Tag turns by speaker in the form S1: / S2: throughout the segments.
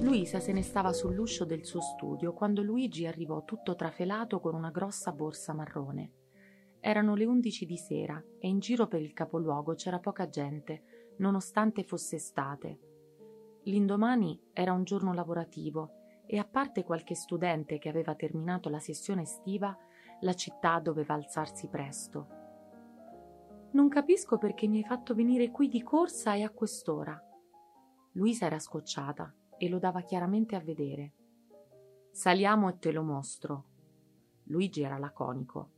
S1: Luisa se ne stava sull'uscio del suo studio quando Luigi arrivò tutto trafelato con una grossa borsa marrone. Erano le undici di sera e in giro per il capoluogo c'era poca gente, nonostante fosse estate. L'indomani era un giorno lavorativo e a parte qualche studente che aveva terminato la sessione estiva, la città doveva alzarsi presto. Non capisco perché mi hai fatto venire qui di corsa e a quest'ora. Luisa era scocciata e lo dava chiaramente a vedere. Saliamo e te lo mostro. Luigi era laconico.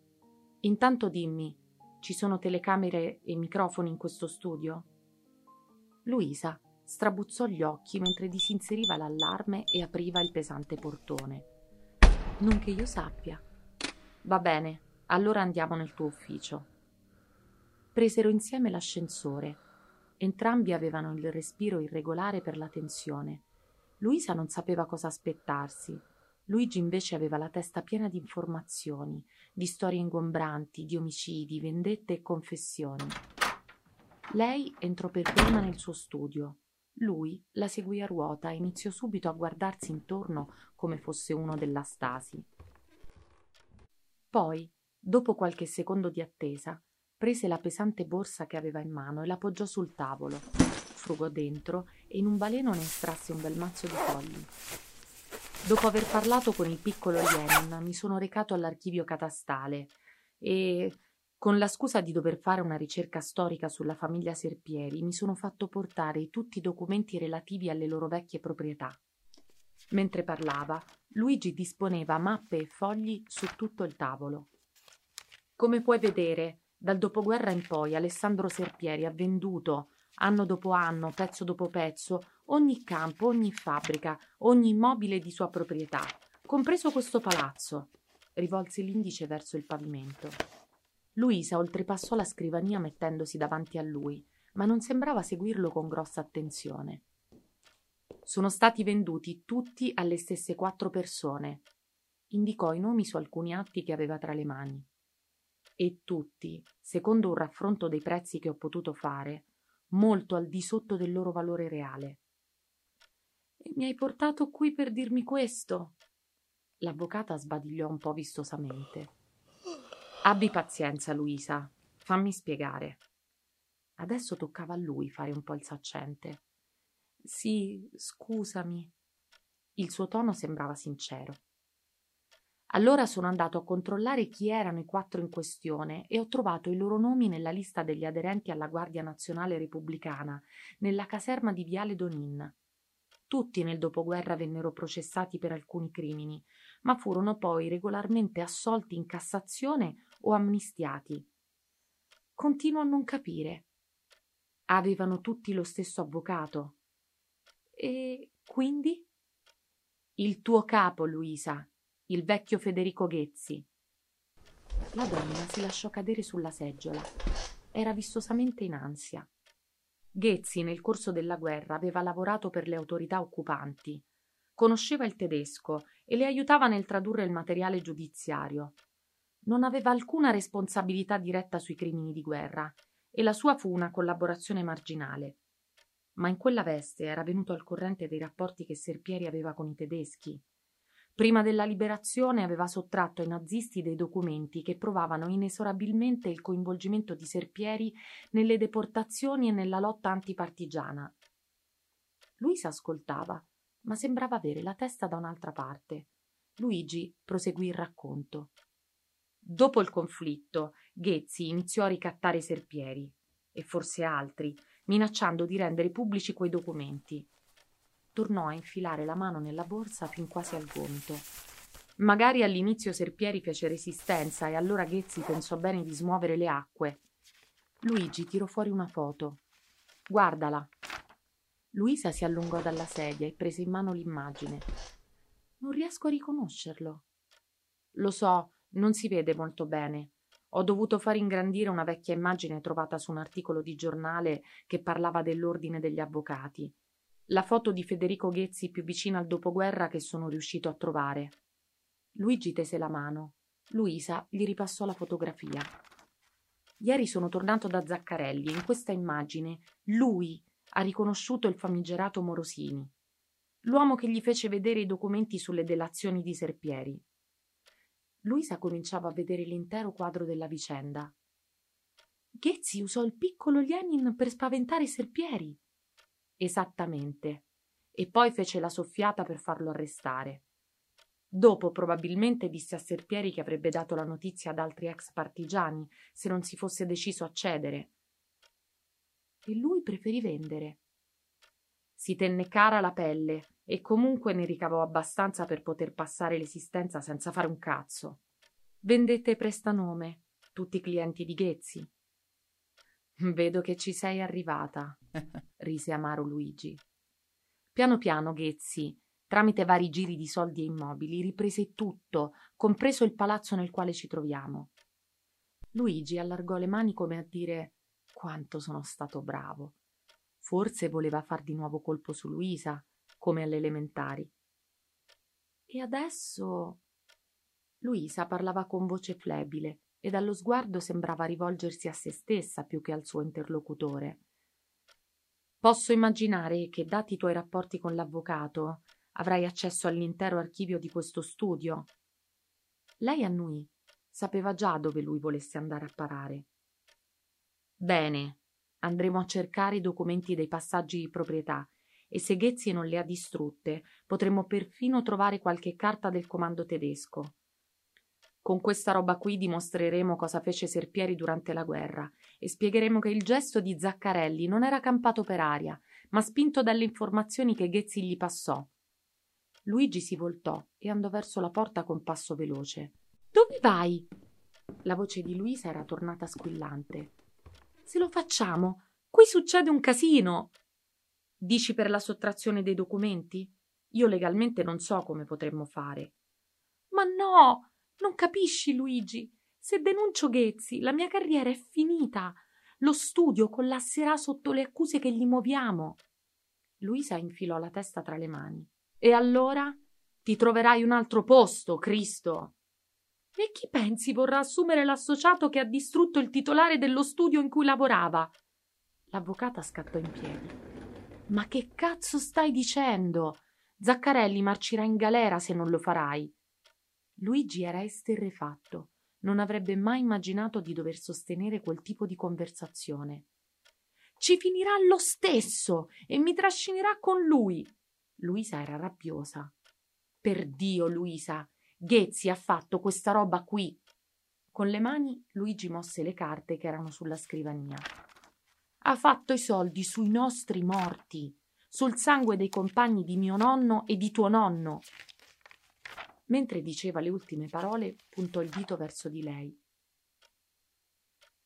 S1: Intanto dimmi, ci sono telecamere e microfoni in questo studio? Luisa strabuzzò gli occhi mentre disinseriva l'allarme e apriva il pesante portone. Non che io sappia. Va bene, allora andiamo nel tuo ufficio. Presero insieme l'ascensore. Entrambi avevano il respiro irregolare per la tensione. Luisa non sapeva cosa aspettarsi. Luigi invece aveva la testa piena di informazioni, di storie ingombranti, di omicidi, vendette e confessioni. Lei entrò per prima nel suo studio. Lui la seguì a ruota e iniziò subito a guardarsi intorno come fosse uno della Stasi. Poi, dopo qualche secondo di attesa, prese la pesante borsa che aveva in mano e la poggiò sul tavolo, frugò dentro e in un baleno ne estrasse un bel mazzo di fogli. Dopo aver parlato con il piccolo Lenin, mi sono recato all'archivio catastale e con la scusa di dover fare una ricerca storica sulla famiglia Serpieri, mi sono fatto portare tutti i documenti relativi alle loro vecchie proprietà. Mentre parlava, Luigi disponeva mappe e fogli su tutto il tavolo. Come puoi vedere, dal dopoguerra in poi Alessandro Serpieri ha venduto, anno dopo anno, pezzo dopo pezzo, ogni campo, ogni fabbrica, ogni immobile di sua proprietà, compreso questo palazzo. Rivolse l'indice verso il pavimento. Luisa oltrepassò la scrivania mettendosi davanti a lui, ma non sembrava seguirlo con grossa attenzione. Sono stati venduti tutti alle stesse quattro persone. Indicò i nomi su alcuni atti che aveva tra le mani. E tutti, secondo un raffronto dei prezzi che ho potuto fare, molto al di sotto del loro valore reale. E mi hai portato qui per dirmi questo? L'avvocata sbadigliò un po' vistosamente. Abbi pazienza, Luisa. Fammi spiegare. Adesso toccava a lui fare un po' il saccente. Sì, scusami. Il suo tono sembrava sincero. Allora sono andato a controllare chi erano i quattro in questione e ho trovato i loro nomi nella lista degli aderenti alla Guardia Nazionale Repubblicana, nella caserma di Viale Donin. Tutti nel dopoguerra vennero processati per alcuni crimini, ma furono poi regolarmente assolti in Cassazione o amnistiati. Continuo a non capire. Avevano tutti lo stesso avvocato. E quindi? Il tuo capo, Luisa, il vecchio Federico Ghezzi. La donna si lasciò cadere sulla seggiola. Era vistosamente in ansia. Ghezzi, nel corso della guerra, aveva lavorato per le autorità occupanti. Conosceva il tedesco e le aiutava nel tradurre il materiale giudiziario non aveva alcuna responsabilità diretta sui crimini di guerra e la sua fu una collaborazione marginale. Ma in quella veste era venuto al corrente dei rapporti che Serpieri aveva con i tedeschi. Prima della liberazione aveva sottratto ai nazisti dei documenti che provavano inesorabilmente il coinvolgimento di Serpieri nelle deportazioni e nella lotta antipartigiana. Luisa ascoltava, ma sembrava avere la testa da un'altra parte. Luigi proseguì il racconto. Dopo il conflitto, Ghezzi iniziò a ricattare serpieri e forse altri, minacciando di rendere pubblici quei documenti. Tornò a infilare la mano nella borsa fin quasi al gomito. Magari all'inizio Serpieri fece resistenza e allora Ghezzi pensò bene di smuovere le acque. Luigi tirò fuori una foto. Guardala. Luisa si allungò dalla sedia e prese in mano l'immagine. Non riesco a riconoscerlo. Lo so, non si vede molto bene. Ho dovuto far ingrandire una vecchia immagine trovata su un articolo di giornale che parlava dell'ordine degli avvocati. La foto di Federico Ghezzi più vicina al dopoguerra che sono riuscito a trovare. Luigi tese la mano. Luisa gli ripassò la fotografia. Ieri sono tornato da Zaccarelli e in questa immagine lui ha riconosciuto il famigerato Morosini, l'uomo che gli fece vedere i documenti sulle delazioni di Serpieri. Luisa cominciava a vedere l'intero quadro della vicenda. Ghezzi usò il piccolo Lenin per spaventare Serpieri. Esattamente. E poi fece la soffiata per farlo arrestare. Dopo probabilmente disse a Serpieri che avrebbe dato la notizia ad altri ex partigiani se non si fosse deciso a cedere. E lui preferì vendere. Si tenne cara la pelle e comunque ne ricavò abbastanza per poter passare l'esistenza senza fare un cazzo. Vendette prestanome, tutti clienti di Ghezzi. Vedo che ci sei arrivata, rise amaro Luigi. Piano piano Ghezzi Tramite vari giri di soldi e immobili riprese tutto, compreso il palazzo nel quale ci troviamo. Luigi allargò le mani come a dire quanto sono stato bravo. Forse voleva far di nuovo colpo su Luisa, come alle elementari. E adesso. Luisa parlava con voce flebile e dallo sguardo sembrava rivolgersi a se stessa più che al suo interlocutore. Posso immaginare che, dati i tuoi rapporti con l'avvocato, avrai accesso all'intero archivio di questo studio. Lei annuì. Sapeva già dove lui volesse andare a parare. Bene, andremo a cercare i documenti dei passaggi di proprietà e se Ghezzi non le ha distrutte, potremmo perfino trovare qualche carta del comando tedesco. Con questa roba qui dimostreremo cosa fece Serpieri durante la guerra e spiegheremo che il gesto di Zaccarelli non era campato per aria, ma spinto dalle informazioni che Ghezzi gli passò Luigi si voltò e andò verso la porta con passo veloce. Dove vai? La voce di Luisa era tornata squillante. Se lo facciamo, qui succede un casino. Dici per la sottrazione dei documenti? Io legalmente non so come potremmo fare. Ma no, non capisci, Luigi. Se denuncio Ghezzi, la mia carriera è finita. Lo studio collasserà sotto le accuse che gli muoviamo. Luisa infilò la testa tra le mani. E allora ti troverai un altro posto, Cristo. E chi pensi vorrà assumere l'associato che ha distrutto il titolare dello studio in cui lavorava? L'avvocata scattò in piedi. Ma che cazzo stai dicendo? Zaccarelli marcirà in galera se non lo farai. Luigi era esterrefatto. Non avrebbe mai immaginato di dover sostenere quel tipo di conversazione. Ci finirà lo stesso e mi trascinerà con lui. Luisa era rabbiosa. Per Dio, Luisa, Ghezzi ha fatto questa roba qui. Con le mani Luigi mosse le carte che erano sulla scrivania. Ha fatto i soldi sui nostri morti, sul sangue dei compagni di mio nonno e di tuo nonno. Mentre diceva le ultime parole, puntò il dito verso di lei.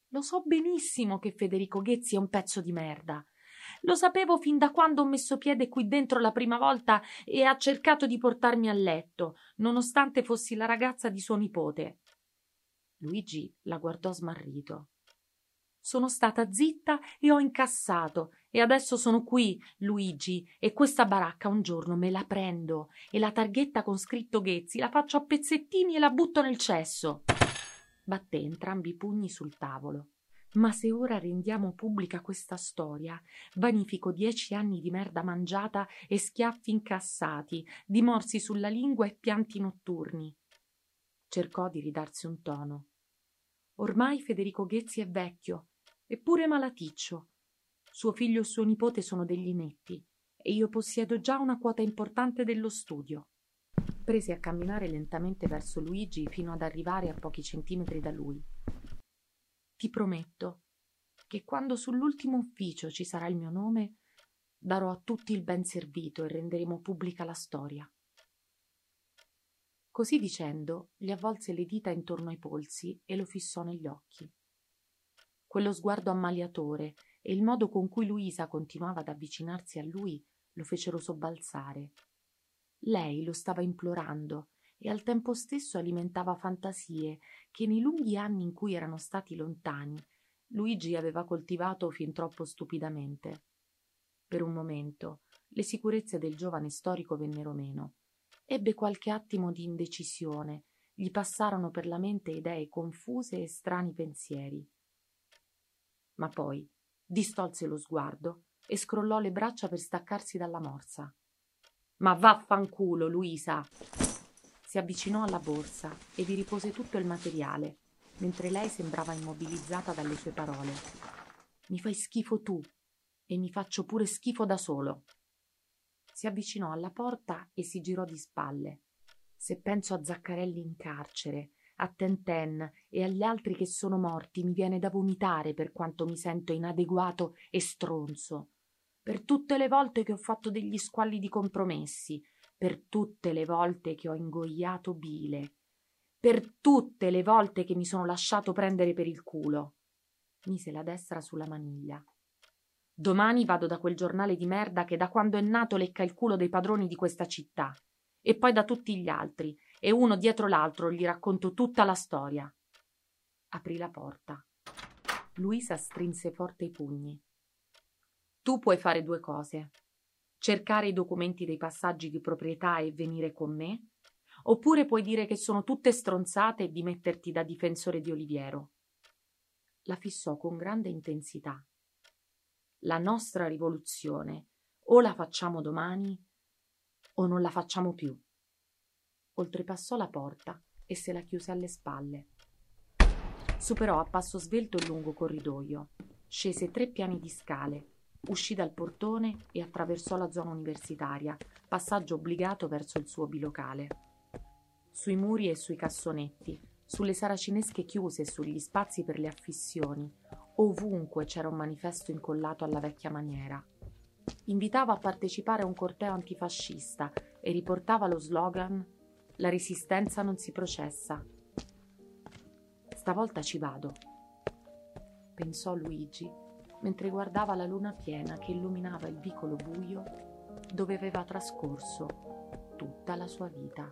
S1: Lo so benissimo che Federico Ghezzi è un pezzo di merda. Lo sapevo fin da quando ho messo piede qui dentro la prima volta e ha cercato di portarmi a letto, nonostante fossi la ragazza di suo nipote. Luigi la guardò smarrito. Sono stata zitta e ho incassato e adesso sono qui, Luigi, e questa baracca un giorno me la prendo e la targhetta con scritto Ghezzi la faccio a pezzettini e la butto nel cesso. Batté entrambi i pugni sul tavolo. Ma se ora rendiamo pubblica questa storia, vanifico dieci anni di merda mangiata e schiaffi incassati, di morsi sulla lingua e pianti notturni. Cercò di ridarsi un tono. Ormai Federico Ghezzi è vecchio, eppure malaticcio. Suo figlio e suo nipote sono degli inetti, e io possiedo già una quota importante dello studio. Prese a camminare lentamente verso Luigi fino ad arrivare a pochi centimetri da lui ti prometto che quando sull'ultimo ufficio ci sarà il mio nome, darò a tutti il ben servito e renderemo pubblica la storia. Così dicendo, gli avvolse le dita intorno ai polsi e lo fissò negli occhi. Quello sguardo ammaliatore e il modo con cui Luisa continuava ad avvicinarsi a lui lo fecero sobbalzare. Lei lo stava implorando e al tempo stesso alimentava fantasie che nei lunghi anni in cui erano stati lontani Luigi aveva coltivato fin troppo stupidamente. Per un momento le sicurezze del giovane storico vennero meno. Ebbe qualche attimo di indecisione, gli passarono per la mente idee confuse e strani pensieri. ma poi distolse lo sguardo e scrollò le braccia per staccarsi dalla morsa. Ma vaffanculo, Luisa! Si avvicinò alla borsa e vi ripose tutto il materiale, mentre lei sembrava immobilizzata dalle sue parole. Mi fai schifo tu e mi faccio pure schifo da solo. Si avvicinò alla porta e si girò di spalle. Se penso a Zaccarelli in carcere, a Tenten e agli altri che sono morti, mi viene da vomitare per quanto mi sento inadeguato e stronzo. Per tutte le volte che ho fatto degli squalli di compromessi, per tutte le volte che ho ingoiato bile, per tutte le volte che mi sono lasciato prendere per il culo. Mise la destra sulla maniglia. Domani vado da quel giornale di merda che da quando è nato lecca il culo dei padroni di questa città e poi da tutti gli altri e uno dietro l'altro gli racconto tutta la storia. Aprì la porta. Luisa strinse forte i pugni. Tu puoi fare due cose. Cercare i documenti dei passaggi di proprietà e venire con me, oppure puoi dire che sono tutte stronzate e di metterti da difensore di Oliviero. La fissò con grande intensità. La nostra rivoluzione o la facciamo domani o non la facciamo più oltrepassò la porta e se la chiuse alle spalle. Superò a passo svelto il lungo corridoio, scese tre piani di scale, uscì dal portone e attraversò la zona universitaria, passaggio obbligato verso il suo bilocale. Sui muri e sui cassonetti, sulle saracinesche chiuse e sugli spazi per le affissioni, ovunque c'era un manifesto incollato alla vecchia maniera. Invitava a partecipare a un corteo antifascista e riportava lo slogan la resistenza non si processa. Stavolta ci vado, pensò Luigi mentre guardava la luna piena che illuminava il vicolo buio dove aveva trascorso tutta la sua vita.